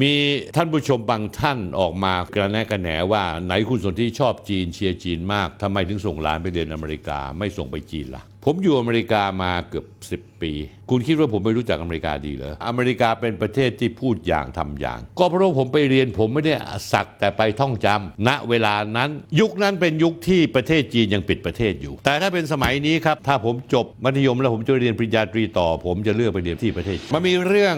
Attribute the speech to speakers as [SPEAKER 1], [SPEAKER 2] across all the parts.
[SPEAKER 1] มีท่านผู้ชมบางท่านออกมากระแนกระแหนว่าไหนคุณสนที่ชอบจีนเชียร์จีนมากทำไมถึงส่งหลานไปเรียนอเมริกาไม่ส่งไปจีนล่ะ ผมอยู่อเมริกามาเกือบ 10 ปี คุณคิดว่าผมไม่รู้จักอเมริกาดีเหรออเมริกาเป็นประเทศที่พูดอย่างทำอย่าง ก็เพราะว่าผมไปเรียนผมไม่ได้สักแต่ไปท่องจำณเวลานั้น ยุคนั้นเป็นยุคที่ประเทศจีนยังปิดประเทศอยู่ แต่ถ้าเป็นสมัยนี้ครับถ้าผมจบมัธยมแล้วผมจะเรียนปริญญาตรีต่อ ผมจะเลือกไปเรียนที่ประเทศมันมีเรื่อง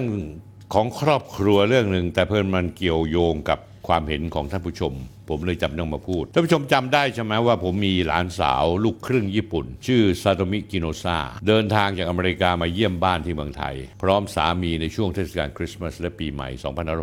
[SPEAKER 1] ของครอบครัวเรื่องหนึ่งแต่เผอิญมันเกี่ยวโยงกับความเห็นของท่านผู้ชม ผมเลยจำต้องมาพูดท่านผู้ชมจำได้ใช่ไหมว่าผมมีหลานสาวลูกครึ่งญี่ปุ่น ชื่อซาโตมิกิโนซาเดินทางจากอเมริกามาเยี่ยมบ้านที่เมืองไทย พร้อมสามีในช่วงเทศกาลคริสต์มาสและปีใหม่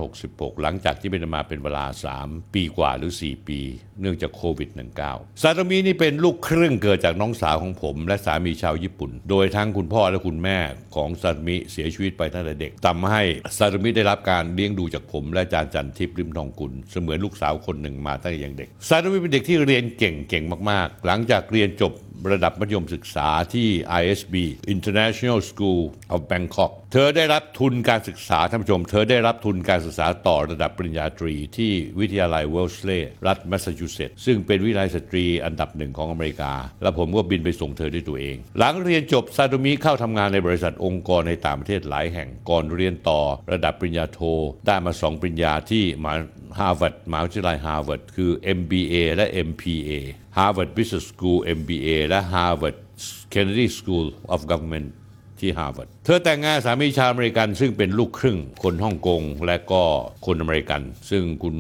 [SPEAKER 1] 2566 หลังจากที่ไม่ได้มาเป็นเวลา 3 ปีกว่าหรือ 4 ปี เนื่องจากโควิด -19 ซาโตมินี่เป็นลูกครึ่งเกิดจากน้องสาวของผม และสามีชาวญี่ปุ่น โดยทั้งคุณพ่อและคุณแม่ของซาโตมิเสียชีวิตไปตั้งแต่เด็กทำให้ซาโตมิได้รับการเลี้ยงดูจากผมและอาจารย์จันทิพย์ ลิ้มทองกุลเสมือนลูกสาวคนหนึ่งมาตั้งแต่ยังเด็กซาโตมิเป็นเด็กที่เรียนเก่งเก่งมาก ๆ หลังจากเรียนจบระดับมัธยมศึกษาที่ ISB International School of Bangkok เธอได้รับทุนการศึกษาท่านผู้ชม เธอได้รับทุนการศึกษาต่อระดับปริญญาตรีที่วิทยาลัยเวลส์เลย์รัฐแมสซาชูเซตส์ซึ่งเป็นวิทยาลัยสตรีอันดับหนึ่งของอเมริกา และผมก็บินไปส่งเธอด้วยตัวเอง หลังเรียนจบซาโตมิเข้าทำงานในบริษัทองค์กรในต่างประเทศหลายแห่งก่อนเรียนต่อระดับปริญญาโท ได้มาสองปริญญาที่มหา ฮาร์วาร์ดมหาวิทยาลัยฮาร์วาร์ดคือ MBA และ MPA Harvard Business School MBA และ Harvard Kennedy School of Government ที่ฮาร์วาร์ดเธอแต่งงานสามีชาวอเมริกันซึ่งเป็นลูกครึ่งคนฮ่องกงและก็คนอเมริกัน ซึ่งคุณ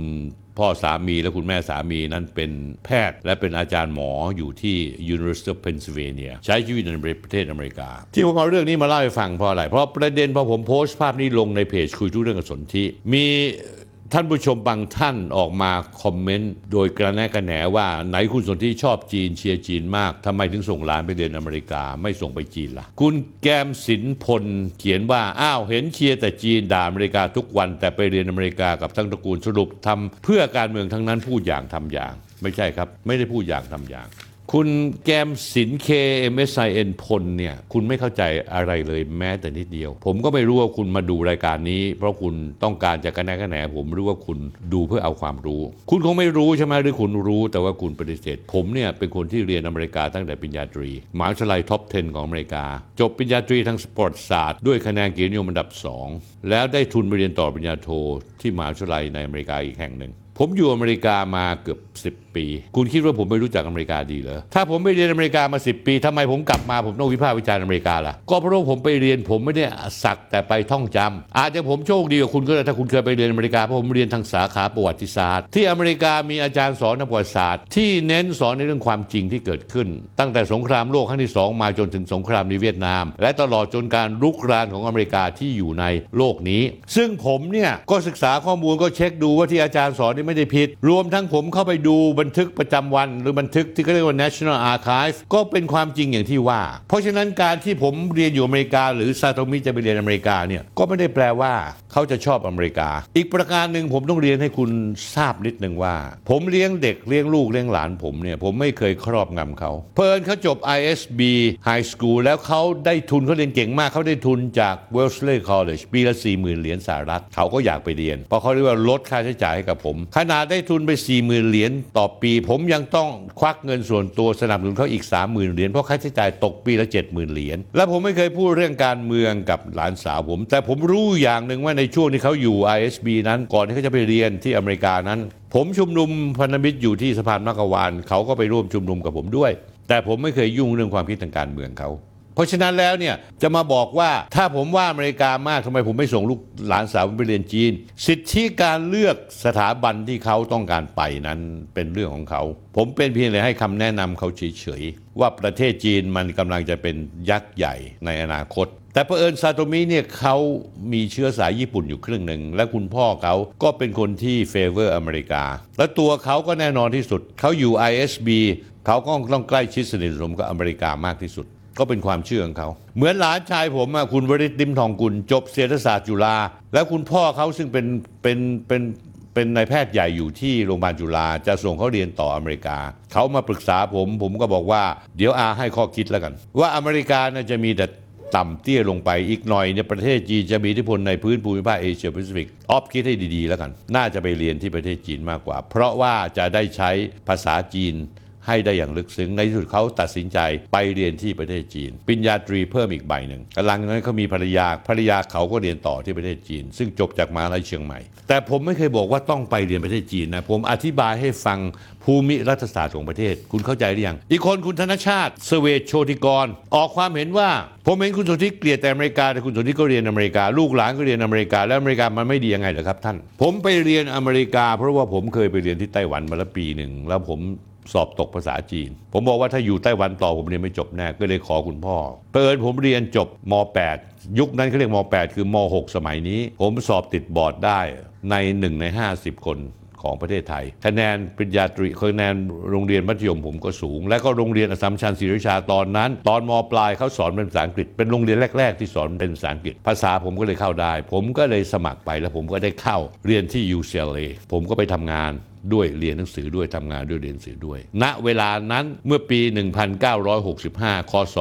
[SPEAKER 1] พ่อสามีและคุณแม่สามีนั้นเป็นแพทย์ และเป็นอาจารย์หมออยู่ที่ University of Pennsylvania ใช้ชีวิตในประเทศอเมริกา ที่ผมเอาเรื่องนี้มาเล่าให้ฟังเพราะอะไร เพราะประเด็นพอผมโพสต์ภาพนี้ลงในเพจคุยทุกเรื่องกับสนธิมี ท่านผู้ชมบางท่านออกมาคอมเมนต์โดยกระแนะกระแหนว่าไหนคุณสนที่ชอบจีนเชียร์จีนมากทำไมถึงส่งหลานไปเรียนอเมริกาไม่ส่งไปจีนล่ะ คุณแกมสินพลเขียนว่า อ้าวเห็นเชียร์แต่จีนด่าอเมริกาทุกวัน แต่ไปเรียนอเมริกากับทั้งตระกูลสรุปทำเพื่อการเมืองทั้งนั้นพูดอย่างทำอย่าง ไม่ใช่ครับ ไม่ได้พูดอย่างทำอย่าง คุณแกมสิน KMSIN พลเนี่ยคุณไม่เข้าใจอะไรเลยแม้แต่นิดเดียว ผมก็ไม่รู้ว่าคุณมาดูรายการนี้ เพราะคุณต้องการจะกระแนะกระแหนผมรู้ว่าคุณดูเพื่อเอาความรู้ คุณคงไม่รู้ใช่ไหมหรือคุณรู้แต่ว่าคุณปฏิเสธ ผมเนี่ยเป็นคนที่เรียนอเมริกาตั้งแต่ปริญญาตรีมหาวิทยาลัย top 10 ของอเมริกา จบปริญญาตรีทางประวัติศาสตร์ด้วยคะแนนเกียรตินิยมอันดับ 2 แล้วได้ทุนไปเรียนต่อปริญญาโทที่มหาวิทยาลัยในอเมริกาอีกแห่งหนึ่ง ผมอยู่อเมริกามาเกือบ 10 ปี คุณคิดว่าผมไม่รู้จักอเมริกาดีเหรอ ถ้าผมไม่เรียนอเมริกามา 10 ปีทำไมผมกลับมาผมต้องวิพากษ์วิจารณ์อเมริกาล่ะ ก็เพราะว่าผมไปเรียนผมไม่ได้สักแต่ไปท่องจำอาจจะผมโชคดีกว่าคุณก็ได้ถ้าคุณเคยไปเรียนอเมริกา เพราะผมเรียนทางสาขาประวัติศาสตร์ ที่อเมริกามีอาจารย์สอนประวัติศาสตร์ ที่เน้นสอนในเรื่องความจริงที่เกิดขึ้น ตั้งแต่สงครามโลกครั้งที่สองมาจนถึงสงครามในเวียดนาม และตลอดจนการรุกรานของอเมริกาที่อยู่ในโลกนี้ ซึ่งผมเนี่ยก็ศึกษาข้อมูลก็เช็คดูว่าที่อาจารย์สอนนี่ไม่ได้ผิด รวมทั้งผมเข้าไปดูบันทึกประจำวัน หรือบันทึกที่เขาเรียกว่า National Archive ก็เป็นความจริงอย่างที่ว่า เพราะฉะนั้นการที่ผมเรียนอยู่อเมริกา หรือซาโตมิจะไปเรียนอเมริกาเนี่ยก็ไม่ได้แปลว่าเขาจะชอบอเมริกา อีกประการหนึ่งผมต้องเรียนให้คุณทราบนิดหนึ่งว่า ผมเลี้ยงเด็กเลี้ยงลูกเลี้ยงหลานผมเนี่ยผมไม่เคยครอบงำเขาเพลินเขาจบ ISB High School แล้วเขาได้ทุนเขาเรียนเก่งมากเขาได้ทุนจาก Wellesley College ปีละ40,000เหรียญสหรัฐเขาก็อยากไปเรียนเพราะเขาเรียกว่าลดค่าใช้จ่ายให้กับผมขนาดได้ทุนไป 40,000 เหรียญต่อปี ผมยังต้องควักเงินส่วนตัวสนับสนุนเขาอีก 30,000 เหรียญเพราะค่าใช้จ่ายตกปีละ 70,000 เหรียญและผมไม่เคยพูดเรื่องการเมืองกับหลานสาวผม แต่ผมรู้อย่างหนึ่งว่าในช่วงที่เขาอยู่ ISB นั้นก่อนที่เขาจะไปเรียนที่อเมริกานั้น ผมชุมนุมพันธมิตรอยู่ที่สะพานมักกะวานเขาก็ไปร่วมชุมนุมกับผมด้วย แต่ผมไม่เคยยุ่งเรื่องความคิดทางการเมืองเขา เพราะฉะนั้นแล้วเนี่ยจะมาบอกว่าถ้าผมว่าอเมริกามากทำไมผมไม่ส่งลูกหลานสาวไปเรียนจีน สิทธิการเลือกสถาบันที่เขาต้องการไปนั้นเป็นเรื่องของเขา ผมเป็นเพียงแต่ให้คำแนะนำเขาเฉยๆว่าประเทศจีนมันกำลังจะเป็นยักษ์ใหญ่ในอนาคตแต่เผอิญซาโตมิเนี่ยเขามีเชื้อสายญี่ปุ่นอยู่ครึ่งหนึ่ง และคุณพ่อเขาก็เป็นคนที่เฟเวอร์อเมริกา และตัวเขาก็แน่นอนที่สุด เขาอยู่ ISB เขาก็ต้องใกล้ชิดสนิทสนมกับอเมริกามากที่สุด ก็เป็นความเชื่อของเขา เหมือนหลานชายผมคุณวริษฐ์ ลิ้มทองกุลจบเศรษฐศาสตร์จุฬาแล้วคุณพ่อเขาซึ่งเป็นเป็นเป็นเป็นนายแพทย์ใหญ่อยู่ที่โรงพยาบาลจุฬาจะส่งเขาเรียนต่ออเมริกา เขามาปรึกษาผมผมก็บอกว่าเดี๋ยวอาให้ข้อคิดแล้วกัน ว่าอเมริกาน่าจะมีแต่ต่ำเตี้ยลงไปอีกหน่อยเนี่ยประเทศจีนจะมีอิทธิพลในพื้นภูมิภาคเอเชียแปซิฟิกอ๊อฟคิดให้ดีๆแล้วกัน น่าจะไปเรียนที่ประเทศจีนมากกว่า เพราะว่าจะได้ใช้ภาษาจีน ให้ได้อย่างลึกซึ้ง ในที่สุดเขาตัดสินใจไปเรียนที่ประเทศจีนปริญญาตรีเพิ่มอีกใบหนึ่งกำลังนั้นเขามีภรรยาภรรยาเขาก็เรียนต่อที่ประเทศจีน ซึ่งจบจากมหาลัยเชียงใหม่ แต่ผมไม่เคยบอกว่าต้องไปเรียนประเทศจีนนะผมอธิบายให้ฟังภูมิรัฐศาสตร์ของประเทศ คุณเข้าใจหรือยังอีกคนคุณธนชาติเสเวชโชติกร ออกความเห็นว่าผมเห็นคุณสนธิเกลียดแต่อเมริกาแต่คุณสนธิก็เรียนอเมริกา ลูกหลานก็เรียนอเมริกา แล้วอเมริกามันไม่ดียังไงเหรอครับท่าน ผมไปเรียนอเมริกา เพราะว่าผมเคยไปเรียนที่ไต้หวันมาแล้วปีหนึ่งแล้วผม สอบตกภาษาจีน ผมบอกว่าถ้าอยู่ไต้หวันต่อผมเรียนไม่จบแน่ก็เลยขอคุณพ่อเปิดผมเรียนจบม .8 ยุคนั้นเขาเรียกม .8 คือม .6 สมัยนี้ ผมสอบติดบอร์ดได้ใน 1 ใน 50 คนของประเทศไทย คะแนนปริญญาตรีคะแนนโรงเรียนมัธยมผมก็สูง และก็โรงเรียนอสสัมชัญศรีราชาตอนนั้น ตอนมปลายเขาสอนเป็นภาษาอังกฤษ เป็นโรงเรียนแรก ๆ ที่สอนเป็นภาษาอังกฤษ ภาษาผมก็เลยเข้าได้ ผมก็เลยสมัครไปแล้วผมก็ได้เข้าเรียนที่ UCLA ผมก็ไปทำงาน ด้วยเรียนหนังสือด้วยทำงานด้วยเรียนหนังสือด้วย ณเวลานั้นเมื่อปี 1965 คศ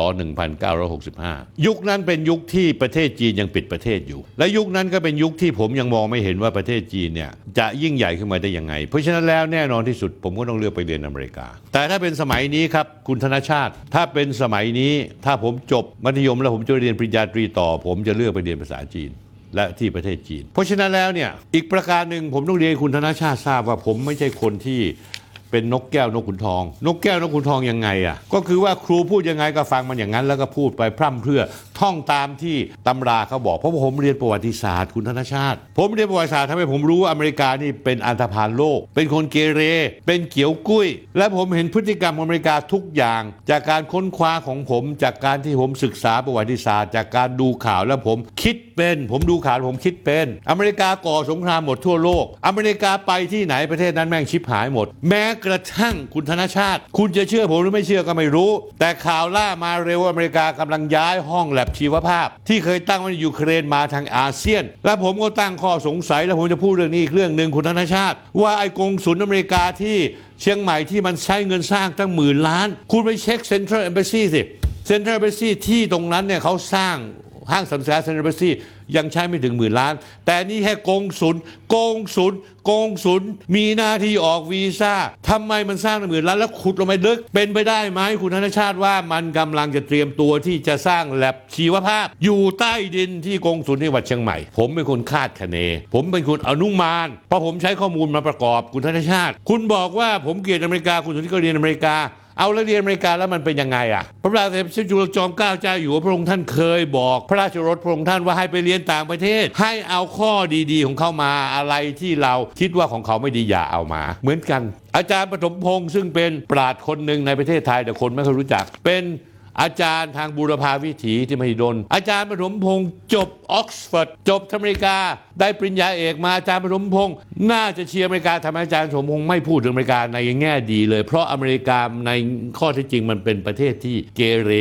[SPEAKER 1] 1965 ยุคนั้นเป็นยุคที่ประเทศจีนยังปิดประเทศอยู่ และยุคนั้นก็เป็นยุคที่ผมยังมองไม่เห็นว่าประเทศจีนเนี่ยจะยิ่งใหญ่ขึ้นมาได้ยังไง เพราะฉะนั้นแล้วแน่นอนที่สุดผมก็ต้องเลือกไปเรียนอเมริกา แต่ถ้าเป็นสมัยนี้ครับคุณธนชาติ ถ้าเป็นสมัยนี้ถ้าผมจบมัธยมแล้วผมจะเรียนปริญญาตรีต่อ ผมจะเลือกไปเรียนภาษาจีน และที่ประเทศจีน เพราะฉะนั้นแล้วเนี่ยอีกประการหนึ่งผมต้องเรียนคุณธนชาติทราบว่าผมไม่ใช่คนที่ เป็นนกแก้วนกขุนทอง นกแก้วนกขุนทองยังไงอะก็คือว่าครูพูดยังไงก็ฟังมันอย่างนั้น แล้วก็พูดไปพร่ำเพรื่อท่องตามที่ตำราเขาบอกเพราะผมเรียนประวัติศาสตร์คุณธนชาติ ผมเรียนประวัติศาสตร์ทำให้ผมรู้ว่าอเมริกานี่เป็นอันธพาลโลก เป็นคนเกเร เป็นเกี่ยวกุ้ย และผมเห็นพฤติกรรมของอเมริกาทุกอย่าง จากการค้นคว้าของผม จากการที่ผมศึกษาประวัติศาสตร์ จากการดูข่าวแล้วผมคิดเป็น ผมดูข่าวผมคิดเป็น อเมริกาก่อสงครามหมดทั่วโลก อเมริกาไปที่ไหนประเทศนั้นแม่งชิบหายหมด แม้กระทั่งคุณธนชาติ คุณจะเชื่อผมหรือไม่เชื่อก็ไม่รู้ แต่ข่าวล่ามาเร็วอเมริกากำลังย้ายห้องแล็บชีวภาพ ที่เคยตั้งไว้ในยูเครนมาทางอาเซียน และผมก็ตั้งข้อสงสัย แล้วผมจะพูดเรื่องนี้อีกเรื่องหนึ่งคุณธนชาติ ว่าไอ้กงสุลอเมริกาที่เชียงใหม่ที่มันใช้เงินสร้างตั้งหมื่นล้าน คุณไปเช็ค Central Embassy สิ Central Embassy ที่ตรงนั้นเนี่ยเขาสร้าง ห้างสรรพสินค้า Central Embassy ยังใช้ไม่ถึงหมื่นล้าน แต่นี่แค่กงสุลกงสุลกงสุลมีหน้าที่ออกวีซ่าทำไมมันสร้างหมื่นล้านแล้วขุดลงไปลึก เป็นไปได้ไหมคุณธนชาติว่ามันกำลังจะเตรียมตัวที่จะสร้างแลบชีวภาพ อยู่ใต้ดินที่กงสุลที่จังหวัดเชียงใหม่ ผมเป็นคนคาดคะเน ผมเป็นคนอนุมานเพราะผมใช้ข้อมูลมาประกอบคุณธนชาติ คุณบอกว่าผมเกลียดอเมริกาคุณสุนทรก็เรียนอเมริกา เอาแล้วเรียนอเมริกาแล้วมันเป็นยังไงอะพระราชสมเด็จจุลจอมเกล้าเจ้าอยู่หัวพระองค์ท่านเคยบอก พระราชรถพระองค์ท่านว่าให้ไปเรียนต่างประเทศ ให้เอาข้อดีๆ ของเขามาอะไรที่เราคิดว่าของเขาไม่ดีอย่าเอามา เหมือนกัน อาจารย์ปฐมพงศ์ซึ่งเป็นปราชญ์คนหนึ่งในประเทศไทยแต่คนไม่ค่อยรู้จักเป็น อาจารย์ทางบูรพาวิถีที่มหิดล อาจารย์ปฐมพงศ์จบออกซ์ฟอร์ดจบอเมริกา ได้ปริญญาเอกมาอาจารย์ปฐมพงศ์น่าจะเชียร์อเมริกาทำไมอาจารย์ปฐมพงศ์ไม่พูดถึงอเมริกาในแง่ดีเลย เพราะอเมริกาในข้อที่จริงมันเป็นประเทศที่เกเร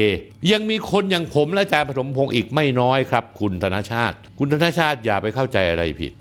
[SPEAKER 1] ยังมีคนอย่างผมและอาจารย์ปฐมพงศ์อีกไม่น้อยครับ คุณธนชาติ คุณธนชาติอย่าไปเข้าใจอะไรผิด